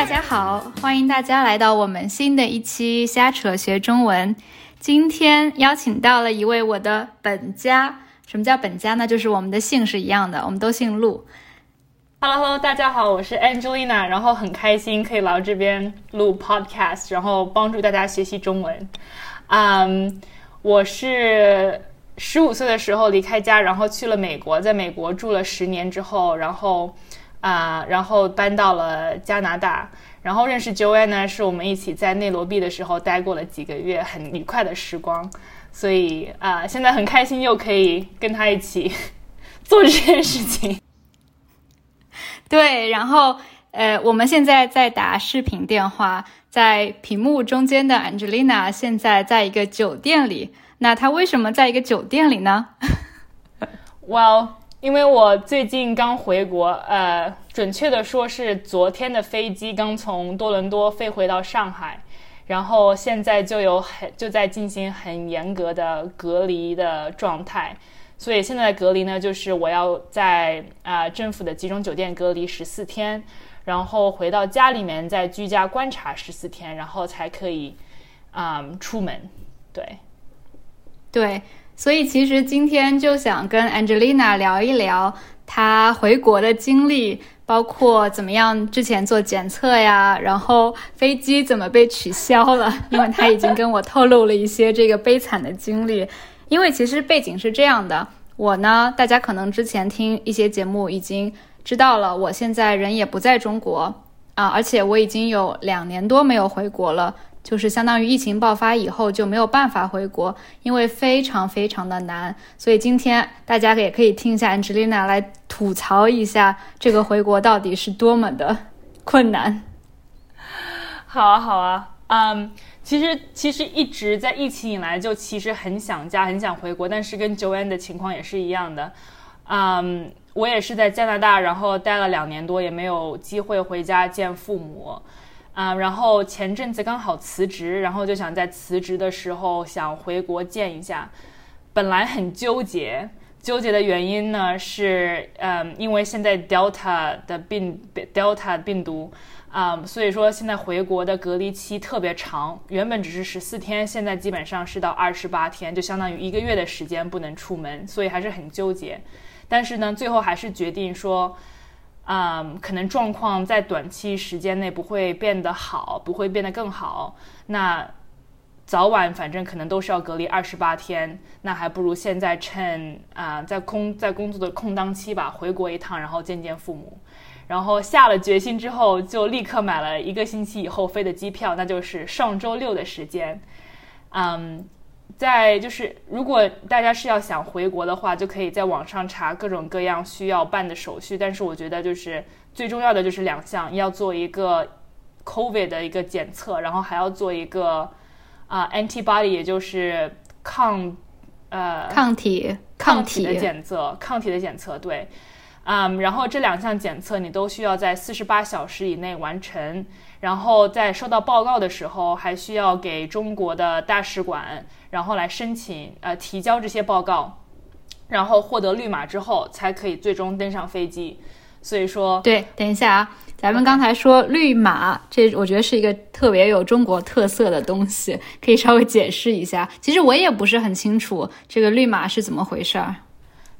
大家好，欢迎大家来到我们新的一期瞎扯学中文。今天邀请到了一位我的本家，什么叫本家呢？就是我们的姓是一样的，我们都姓陆。Hello Hello，大家好，我是 Angelina，然后很开心可以来这边录 Podcast，然后帮助大家学习中文。嗯，我是十五岁的时候离开家，然后去了美国，在美国住了十年之后，然后啊，然后搬到了加拿大，然后认识 Joanne 呢，是我们一起在内罗毕的时候待过了几个月，很愉快的时光，所以啊，现在很开心又可以跟他一起 做这件事情。对，然后呃，我们现在在打视频电话，在屏幕中间的 Angelina 现在在一个酒店里。那她为什么在一个酒店里呢？Well，因为我最近刚回国，呃，准确的说是昨天的飞机刚从多伦多飞回到上海，然后现在就有很就在进行很严格的隔离的状态。所以现在的隔离呢，就是我要在啊政府的集中酒店隔离十四天，然后回到家里面再居家观察十四天，然后才可以啊出门。对，对，所以其实今天就想跟 Angelina 聊一聊她回国的经历，包括怎么样之前做检测呀，然后飞机怎么被取消了，因为她已经跟我透露了一些这个悲惨的经历。因为其实背景是这样的，我呢，大家可能之前听一些节目已经知道了，我现在人也不在中国啊，而且我已经有两年多没有回国了，就是相当于疫情爆发以后就没有办法回国，因为非常非常的难。所以今天大家也可以听一下 Angelina 来吐槽一下这个回国到底是多么的 困难。好啊，好啊，嗯。其实其实一直在疫情以来就其实很想家，很想回国，但是跟 Joanne 的情况也是一样的。嗯，我也是在加拿大，然后待了两年多，也没有机会回家见父母。啊，然后前阵子刚好辞职，然后就想在辞职的时候想回国见一下。本来很纠结，纠结的原因呢是，嗯，因为现在 Delta 的病 Delta 病毒。啊，所以说现在回国的隔离期特别长，原本只是十四天，现在基本上是到二十八天，就相当于一个月的时间不能出门，所以还是很纠结。但是呢，最后还是决定说，嗯，可能状况在短期时间内不会变得好，不会变得更好。那早晚反正可能都是要隔离二十八天，那还不如现在趁啊在空在工作的空档期吧，回国一趟，然后见见父母。然后下了决心之后，就立刻买了一个星期以后飞的机票，那就是上周六的时间。嗯，在就是如果大家是要想回国的话，就可以在网上查各种各样需要办的手续。但是我觉得就是最重要的就是两项，要做一个 COVID 的一个检测，然后还要做一个啊 antibody，也就是抗呃抗体抗体的检测，抗体的检测对。嗯，然后这两项检测你都需要在四十八小时以内完成，然后在收到报告的时候，还需要给中国的大使馆，然后来申请呃提交这些报告，然后获得绿码之后，才可以最终登上飞机。所以说，对，等一下啊，咱们刚才说绿码，这我觉得是一个特别有中国特色的东西，可以稍微解释一下。其实我也不是很清楚这个绿码是怎么回事儿。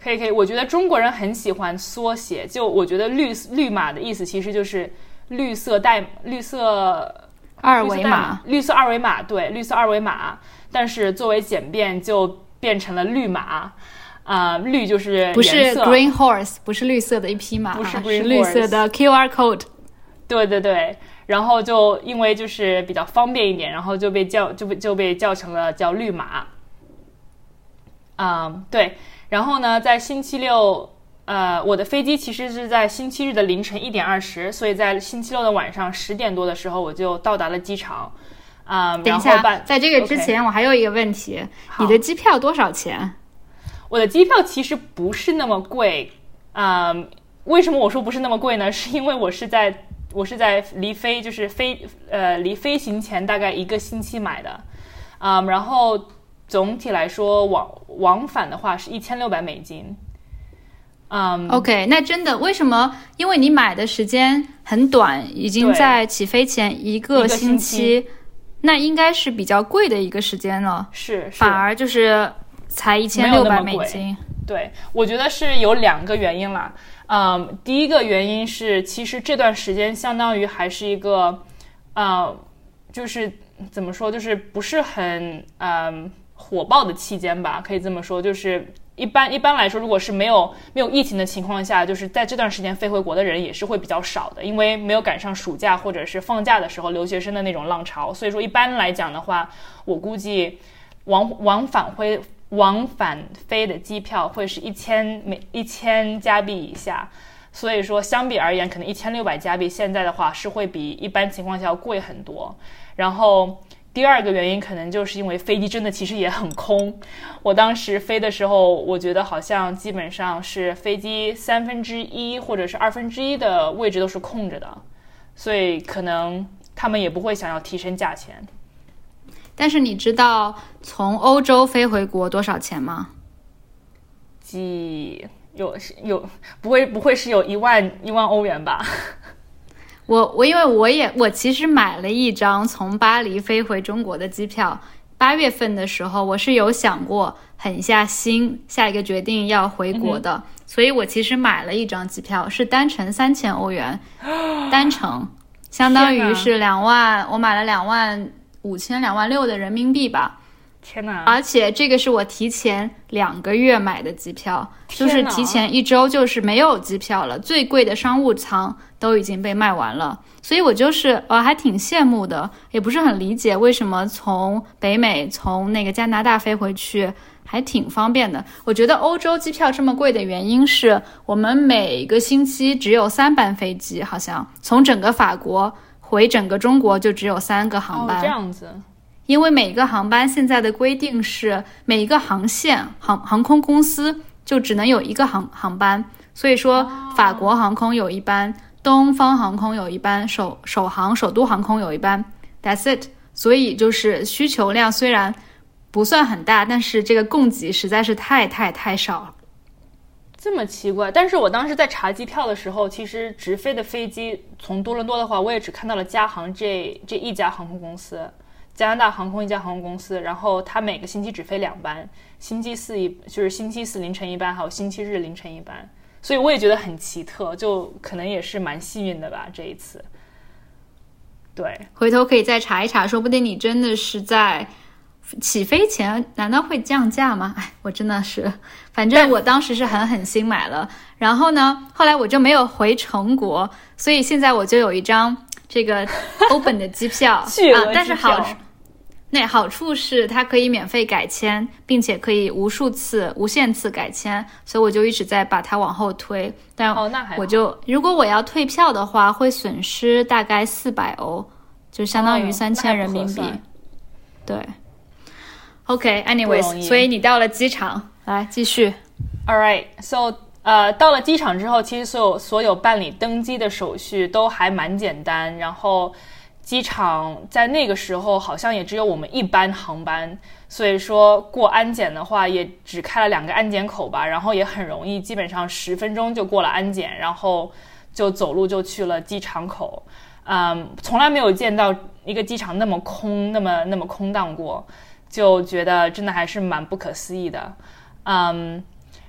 可以可以，我觉得中国人很喜欢缩写。就我觉得绿绿码的意思其实就是绿色代绿色二维码，绿色二维码对，绿色二维码。但是作为简便就变成了绿马啊，绿就是不是 green horse，不是绿色的一匹马，不是绿色的 QR code。对对对，然后就因为就是比较方便一点，然后就被叫就被就被叫成了叫绿马。啊，对。然后呢，在星期六，呃，我的飞机其实是在星期日的凌晨一点二十，所以在星期六的晚上十点多的时候，我就到达了机场。啊，等一下，在这个之前，我还有一个问题，你的机票多少钱？我的机票其实不是那么贵。啊，为什么我说不是那么贵呢？是因为我是在我是在离飞就是飞呃离飞行前大概一个星期买的。啊，然后。总体来说，往往返的话是一千六百美金，嗯，OK，那真的为什么？因为你买的时间很短，已经在起飞前一个星期，那应该是比较贵的一个时间了，是是反而就是才一千六百美金。对，我觉得是有两个原因啦。嗯，第一个原因是，其实这段时间相当于还是一个，呃，就是怎么说，就是不是很嗯火爆的期间吧，可以这么说。就是一般一般来说，如果是没有没有疫情的情况下，就是在这段时间飞回国的人也是会比较少的，因为没有赶上暑假或者是放假的时候留学生的那种浪潮。所以说，一般来讲的话，我估计往往返回往返飞的机票会是一千美一千加币以下，所以说相比而言，可能一千六百加币现在的话是会比一般情况下要贵很多。然后第二个原因可能就是因为飞机真的其实也很空，我当时飞的时候，我觉得好像基本上是飞机三分之一或者是二分之一的位置都是空着的，所以可能他们也不会想要提升价钱。但是你知道从欧洲飞回国多少钱吗？几有有不会不会是有一万一万欧元吧？我我因为我也我其实买了一张从巴黎飞回中国的机票，八月份的时候我是有想过狠下心下一个决定要回国的，所以我其实买了一张机票，是单程三千欧元，单程相当于是两万，我买了两万五千两万六的人民币吧。天哪！而且这个是我提前两个月买的机票，就是提前一周就是没有机票了，最贵的商务舱都已经被卖完了，所以我就是呃还挺羡慕的，也不是很理解为什么从北美从那个加拿大飞回去还挺方便的。我觉得欧洲机票这么贵的原因是我们每个星期只有三班飞机，好像从整个法国回整个中国就只有三个航哦班。这样子，因为每一个航班现在的规定是每一个航线航航空公司就只能有一个航航班，所以说法国航空有一班，东方航空有一班，首首航首都航空有一班，That's it。所以就是需求量虽然不算很大，但是这个供给实在是太太太少了。这么奇怪。但是我当时在查机票的时候，其实直飞的飞机从多伦多的话，我也只看到了加航这这一家航空公司，加拿大航空一家航空公司。然后它每个星期只飞两班，星期四一就是星期四凌晨一班，还有星期日凌晨一班。所以我也觉得很奇特，就可能也是蛮幸运的吧这一次。对，回头可以再查一查，说不定你真的是在起飞前，难道会降价吗？哎，我真的是，反正我当时是狠狠心买了，然后呢，后来我就没有回成国，所以现在我就有一张这个 open 的机票 啊，但是好处。那好处是它可以免费改签，并且可以无数次、无限次改签，所以我就一直在把它往后推。但哦，那还我就如果我要退票的话，会损失大概四百欧，就相当于哦三千人民币。对，OK，anyways，、易所以你到了机场，来继续。All right, so 呃，到了机场之后，其实所有所有办理登机的手续都还蛮简单。然后机场在那个时候好像也只有我们一班航班，所以说过安检的话也只开了两个安检口吧，然后也很容易，基本上十分钟就过了安检，然后就走路就去了机场口。嗯，从来没有见到一个机场那么空，那么那么空荡过，就觉得真的还是蛮不可思议的。嗯，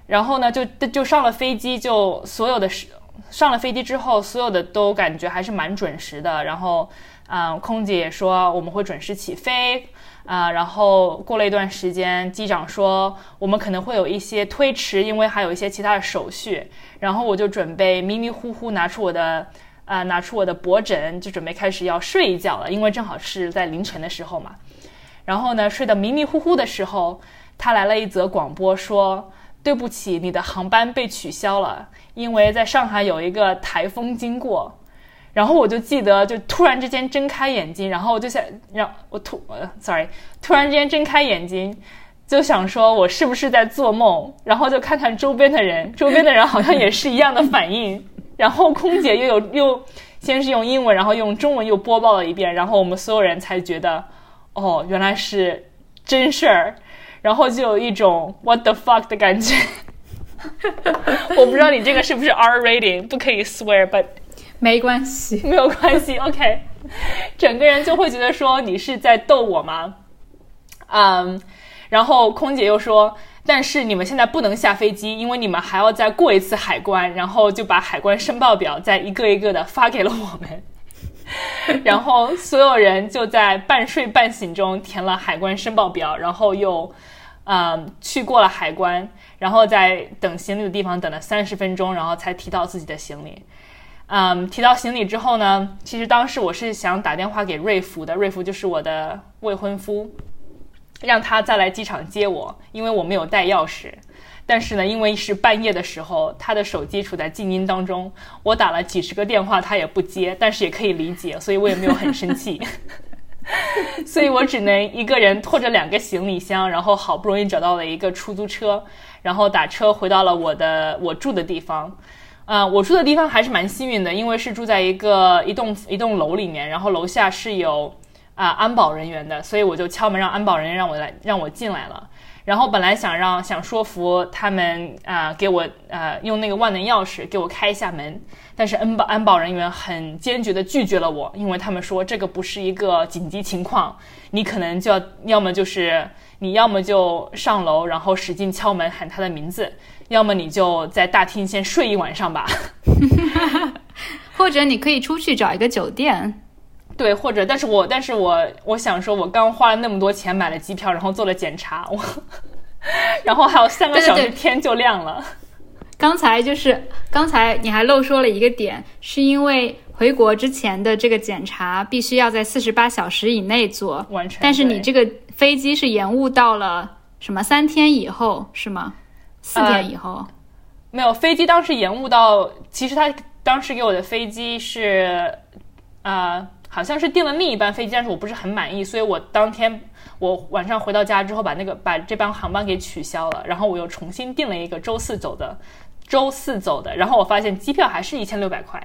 然后呢，就就上了飞机，就所有的时上了飞机之后，所有的都感觉还是蛮准时的。然后，啊，空姐说我们会准时起飞。啊、然后过了一段时间，机长说我们可能会有一些推迟，因为还有一些其他的手续。然后我就准备迷迷糊糊拿出我的呃拿出我的脖枕，就准备开始要睡一觉了，因为正好是在凌晨的时候嘛。然后呢，睡得迷迷糊糊的时候，他来了一则广播说：“对不起，你的航班被取消了，因为在上海有一个台风经过。”然后我就记得，就突然之间睁开眼睛，然后我就想，让我突呃，sorry，突然之间睁开眼睛，就想说我是不是在做梦？然后就看看周边的人，周边的人好像也是一样的反应。然后空姐又有又先是用英文，然后用中文又播报了一遍，然后我们所有人才觉得，哦，原来是真事儿。然后就有一种 what the fuck 的感觉。我不知道你这个是不是 R rating，不可以 swear，but 没关系，没有关系，OK。整个人就会觉得说你是在逗我吗？嗯，然后空姐又说，但是你们现在不能下飞机，因为你们还要再过一次海关，然后就把海关申报表再一个一个的发给了我们。然后所有人就在半睡半醒中填了海关申报表，然后又，嗯，去过了海关，然后在等行李的地方等了三十分钟，然后才提到自己的行李。嗯，提到行李之后呢，其实当时我是想打电话给瑞福的，瑞福就是我的未婚夫，让他再来机场接我，因为我没有带钥匙。但是呢，因为是半夜的时候，他的手机处在静音当中，我打了几十个电话他也不接，但是也可以理解，所以我也没有很生气。所以我只能一个人拖着两个行李箱，然后好不容易找到了一个出租车，然后打车回到了我的我住的地方。呃，我住的地方还是蛮幸运的，因为是住在一个一栋一栋楼里面，然后楼下是有啊安保人员的，所以我就敲门让安保人员让我来让我进来了。然后本来想让想说服他们啊给我呃用那个万能钥匙给我开一下门，但是安保安保人员很坚决的拒绝了我，因为他们说这个不是一个紧急情况，你可能就要要么就是你要么就上楼然后使劲敲门喊他的名字。要么你就在大厅先睡一晚上吧，或者你可以出去找一个酒店，对，或者，但是我，但是我，我想说，我刚花了那么多钱买了机票，然后做了检查，我，然后还有三个小时天就亮了。刚才就是刚才你还漏说了一个点，是因为回国之前的这个检查必须要在四十八小时以内做完成，但是你这个飞机是延误到了什么三天以后是吗？四点以后，没有飞机当时延误到，其实他当时给我的飞机是，呃，好像是订了另一班飞机，但是我不是很满意，所以我当天我晚上回到家之后把那个把这班航班给取消了，然后我又重新订了一个周四走的，周四走的，然后我发现机票还是一千六百块，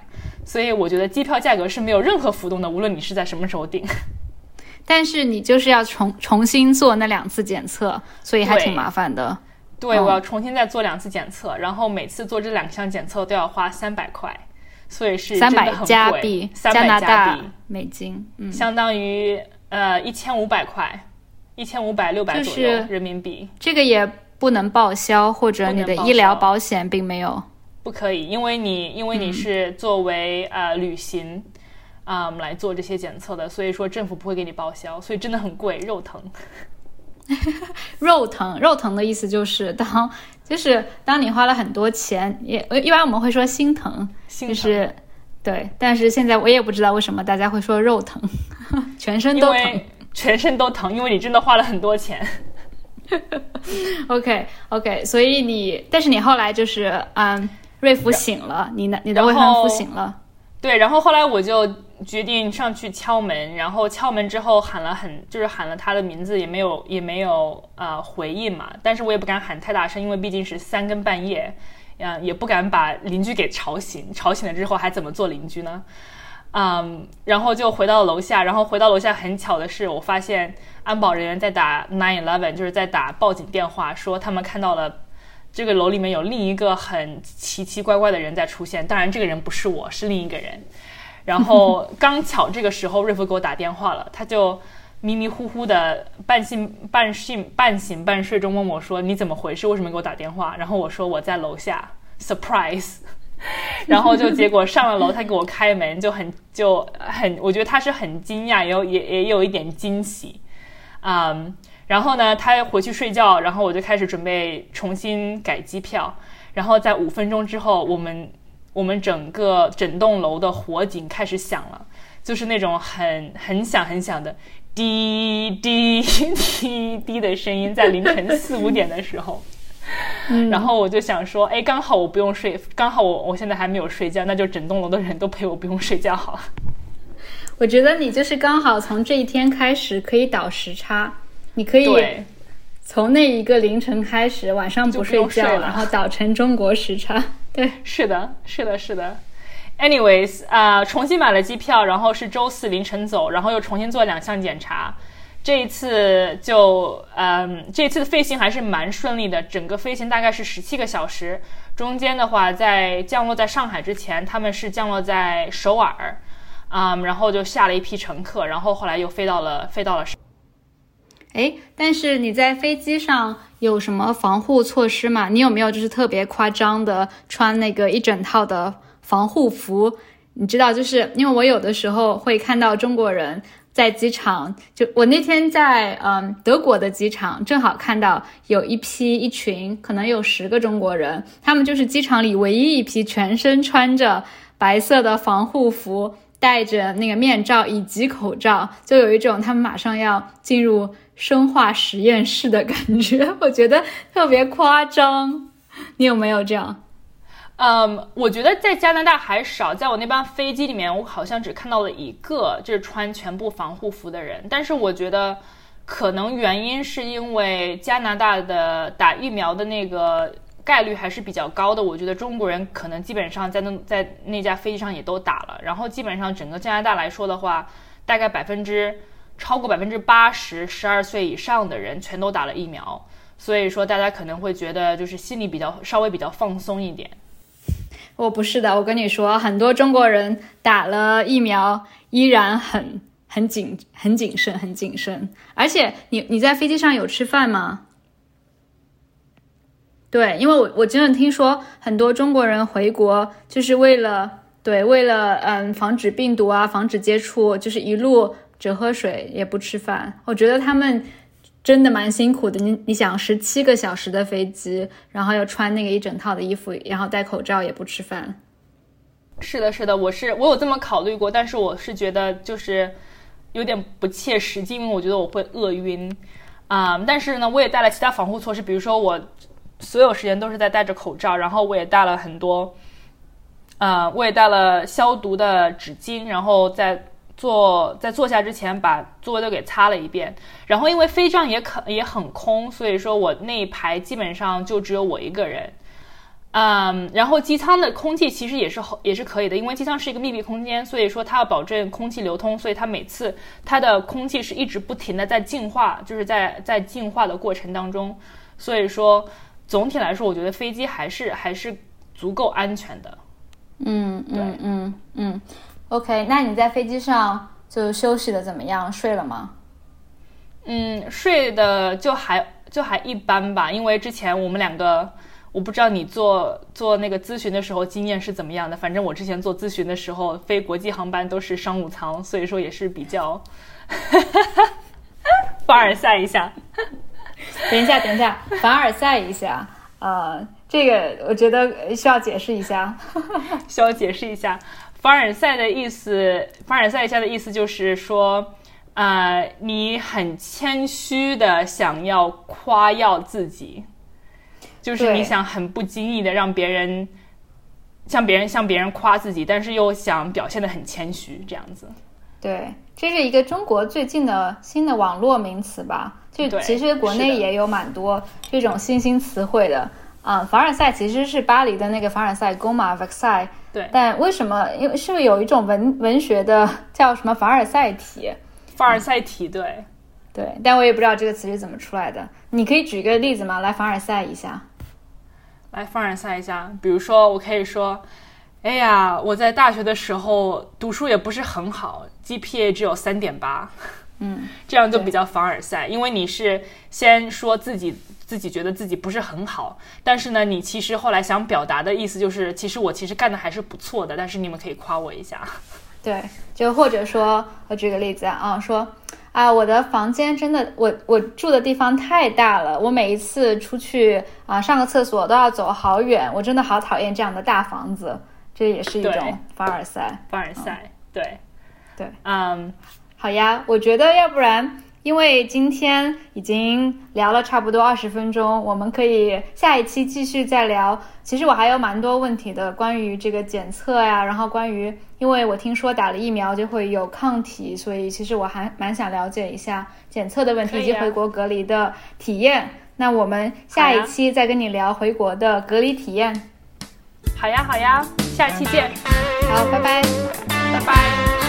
所以我觉得机票价格是没有任何浮动的，无论你是在什么时候订，但是你就是要重重新做那两次检测，所以还挺麻烦的。对，我要重新再做两次检测，然后每次做这两项检测都要花三百块，所以是三百加币，加拿大美金，相当于呃一千五百块，一千五百六百左右人民币。这个也不能报销，或者你的医疗保险并没有，不可以，因为你因为你是作为呃旅行啊来做这些检测的，所以说政府不会给你报销，所以真的很贵，肉疼。肉疼，肉疼的意思就是当，就是当你花了很多钱，也一般我们会说心疼，就是对。但是现在我也不知道为什么大家会说肉疼，全身都疼，全身都疼，因为你真的花了很多钱。OK OK，所以你，但是你后来就是，嗯，瑞福醒了，你的你的未婚夫醒了，对，然后后来我就。决定上去敲门，然后敲门之后喊了很，就是喊了他的名字，也没有也没有呃回应嘛。但是我也不敢喊太大声，因为毕竟是三更半夜，呀，也不敢把邻居给吵醒。吵醒了之后还怎么做邻居呢？嗯，然后就回到楼下，然后回到楼下很巧的是，我发现安保人员在打 nine eleven，就是在打报警电话，说他们看到了这个楼里面有另一个很奇奇怪怪的人在出现。当然，这个人不是我，是另一个人。然后刚巧这个时候，瑞福给我打电话了，他就迷迷糊糊的半信半信半醒半睡中问我说：“你怎么回事？为什么给我打电话？”然后我说：“我在楼下，surprise。”然后就结果上了楼，他给我开门，就很就很，我觉得他是很惊讶，也有也也有一点惊喜，嗯。然后呢，他回去睡觉，然后我就开始准备重新改机票，然后在五分钟之后，我们。我们整个整栋楼的火警开始响了，就是那种很很响很响的滴滴滴滴的声音，在凌晨四五点的时候。然后我就想说，哎，刚好我不用睡，刚好我我现在还没有睡觉，那就整栋楼的人都陪我不用睡觉好了。我觉得你就是刚好从这一天开始可以倒时差，你可以从那一个凌晨开始晚上不睡觉，然后早晨中国时差。对，是的，是的，是的。Anyways，啊，重新买了机票，然后是周四凌晨走，然后又重新做两项检查。这一次就嗯，这一次的飞行还是蛮顺利的，整个飞行大概是十七个小时。中间的话，在降落在上海之前，他们是降落在首尔，嗯，然后就下了一批乘客，然后后来又飞到了飞到了。哎，但是你在飞机上有什么防护措施吗？你有没有就是特别夸张的穿那个一整套的防护服？你知道，就是因为我有的时候会看到中国人在机场，就我那天在嗯德国的机场，正好看到有一批一群，可能有十个中国人，他们就是机场里唯一一批全身穿着白色的防护服，戴着那个面罩以及口罩，就有一种他们马上要进入。生化实验室的感觉，我觉得特别夸张。你有没有这样？嗯，我觉得在加拿大还少，在我那班飞机里面，我好像只看到了一个就是穿全部防护服的人。但是我觉得可能原因是因为加拿大的打疫苗的那个概率还是比较高的。我觉得中国人可能基本上在那在那架飞机上也都打了，然后基本上整个加拿大来说的话，大概百分之。超过百分之八十十二岁以上的人全都打了疫苗，所以说大家可能会觉得就是心里比较稍微比较放松一点。我不是的，我跟你说，很多中国人打了疫苗依然很很谨很谨慎很谨慎。而且你你在飞机上有吃饭吗？对，因为我我真的听说很多中国人回国就是为了对为了嗯防止病毒啊，防止接触，就是一路。只喝水也不吃饭，我觉得他们真的蛮辛苦的。你你想，十七个小时的飞机，然后要穿那个一整套的衣服，然后戴口罩也不吃饭。是的，是的，我是我有这么考虑过，但是我是觉得就是有点不切实际，因为我觉得我会饿晕啊。但是呢，我也带了其他防护措施，比如说我所有时间都是在戴着口罩，然后我也带了很多，呃，我也带了消毒的纸巾，然后在。坐在坐下之前，把座位都给擦了一遍。然后因为飞机也可也很空，所以说我那一排基本上就只有我一个人。嗯，然后机舱的空气其实也是也是可以的，因为机舱是一个密闭空间，所以说它要保证空气流通，所以它每次它的空气是一直不停的在净化，就是在在净化的过程当中。所以说总体来说，我觉得飞机还是还是足够安全的。嗯嗯嗯嗯。OK，那你在飞机上就休息的怎么样？睡了吗？嗯，睡的就还就还一般吧，因为之前我们两个，我不知道你做做那个咨询的时候经验是怎么样的。反正我之前做咨询的时候，飞国际航班都是商务舱，所以说也是比较 凡尔赛一下。等一下，等一下，凡尔赛一下，呃，这个我觉得需要解释一下，需要解释一下。凡尔赛的意思，凡尔赛一下的意思就是说，呃，你很谦虚的想要夸耀自己，就是你想很不经意的让别人向别人向别人夸自己，但是又想表现的很谦虚，这样子。对，这是一个中国最近的新的网络名词吧？就其实国内也有蛮多这种新兴词汇的。啊，凡尔赛其实是巴黎的那个凡尔赛宫嘛，Versailles。对。但为什么？因为是不是有一种文文学的叫什么凡尔赛体？凡尔赛体，对。对，但我也不知道这个词是怎么出来的。你可以举个例子吗？来凡尔赛一下。来凡尔赛一下，比如说，我可以说，哎呀，我在大学的时候读书也不是很好，GPA 只有三点八。嗯。这样就比较凡尔赛，因为你是先说自己。自己觉得自己不是很好，但是呢，你其实后来想表达的意思就是，其实我其实干的还是不错的，但是你们可以夸我一下。对，就或者说，我举个例子啊，说啊，我的房间真的，我我住的地方太大了，我每一次出去啊上个厕所都要走好远，我真的好讨厌这样的大房子，这也是一种凡尔赛。凡尔赛，对，对，嗯，好呀，我觉得要不然。因为今天已经聊了差不多二十分钟，我们可以下一期继续再聊。其实我还有蛮多问题的，关于这个检测呀，然后关于，因为我听说打了疫苗就会有抗体，所以其实我还蛮想了解一下检测的问题以及回国隔离的体验。那我们下一期再跟你聊回国的隔离体验。好呀，好呀，下期见。好，拜拜，拜拜。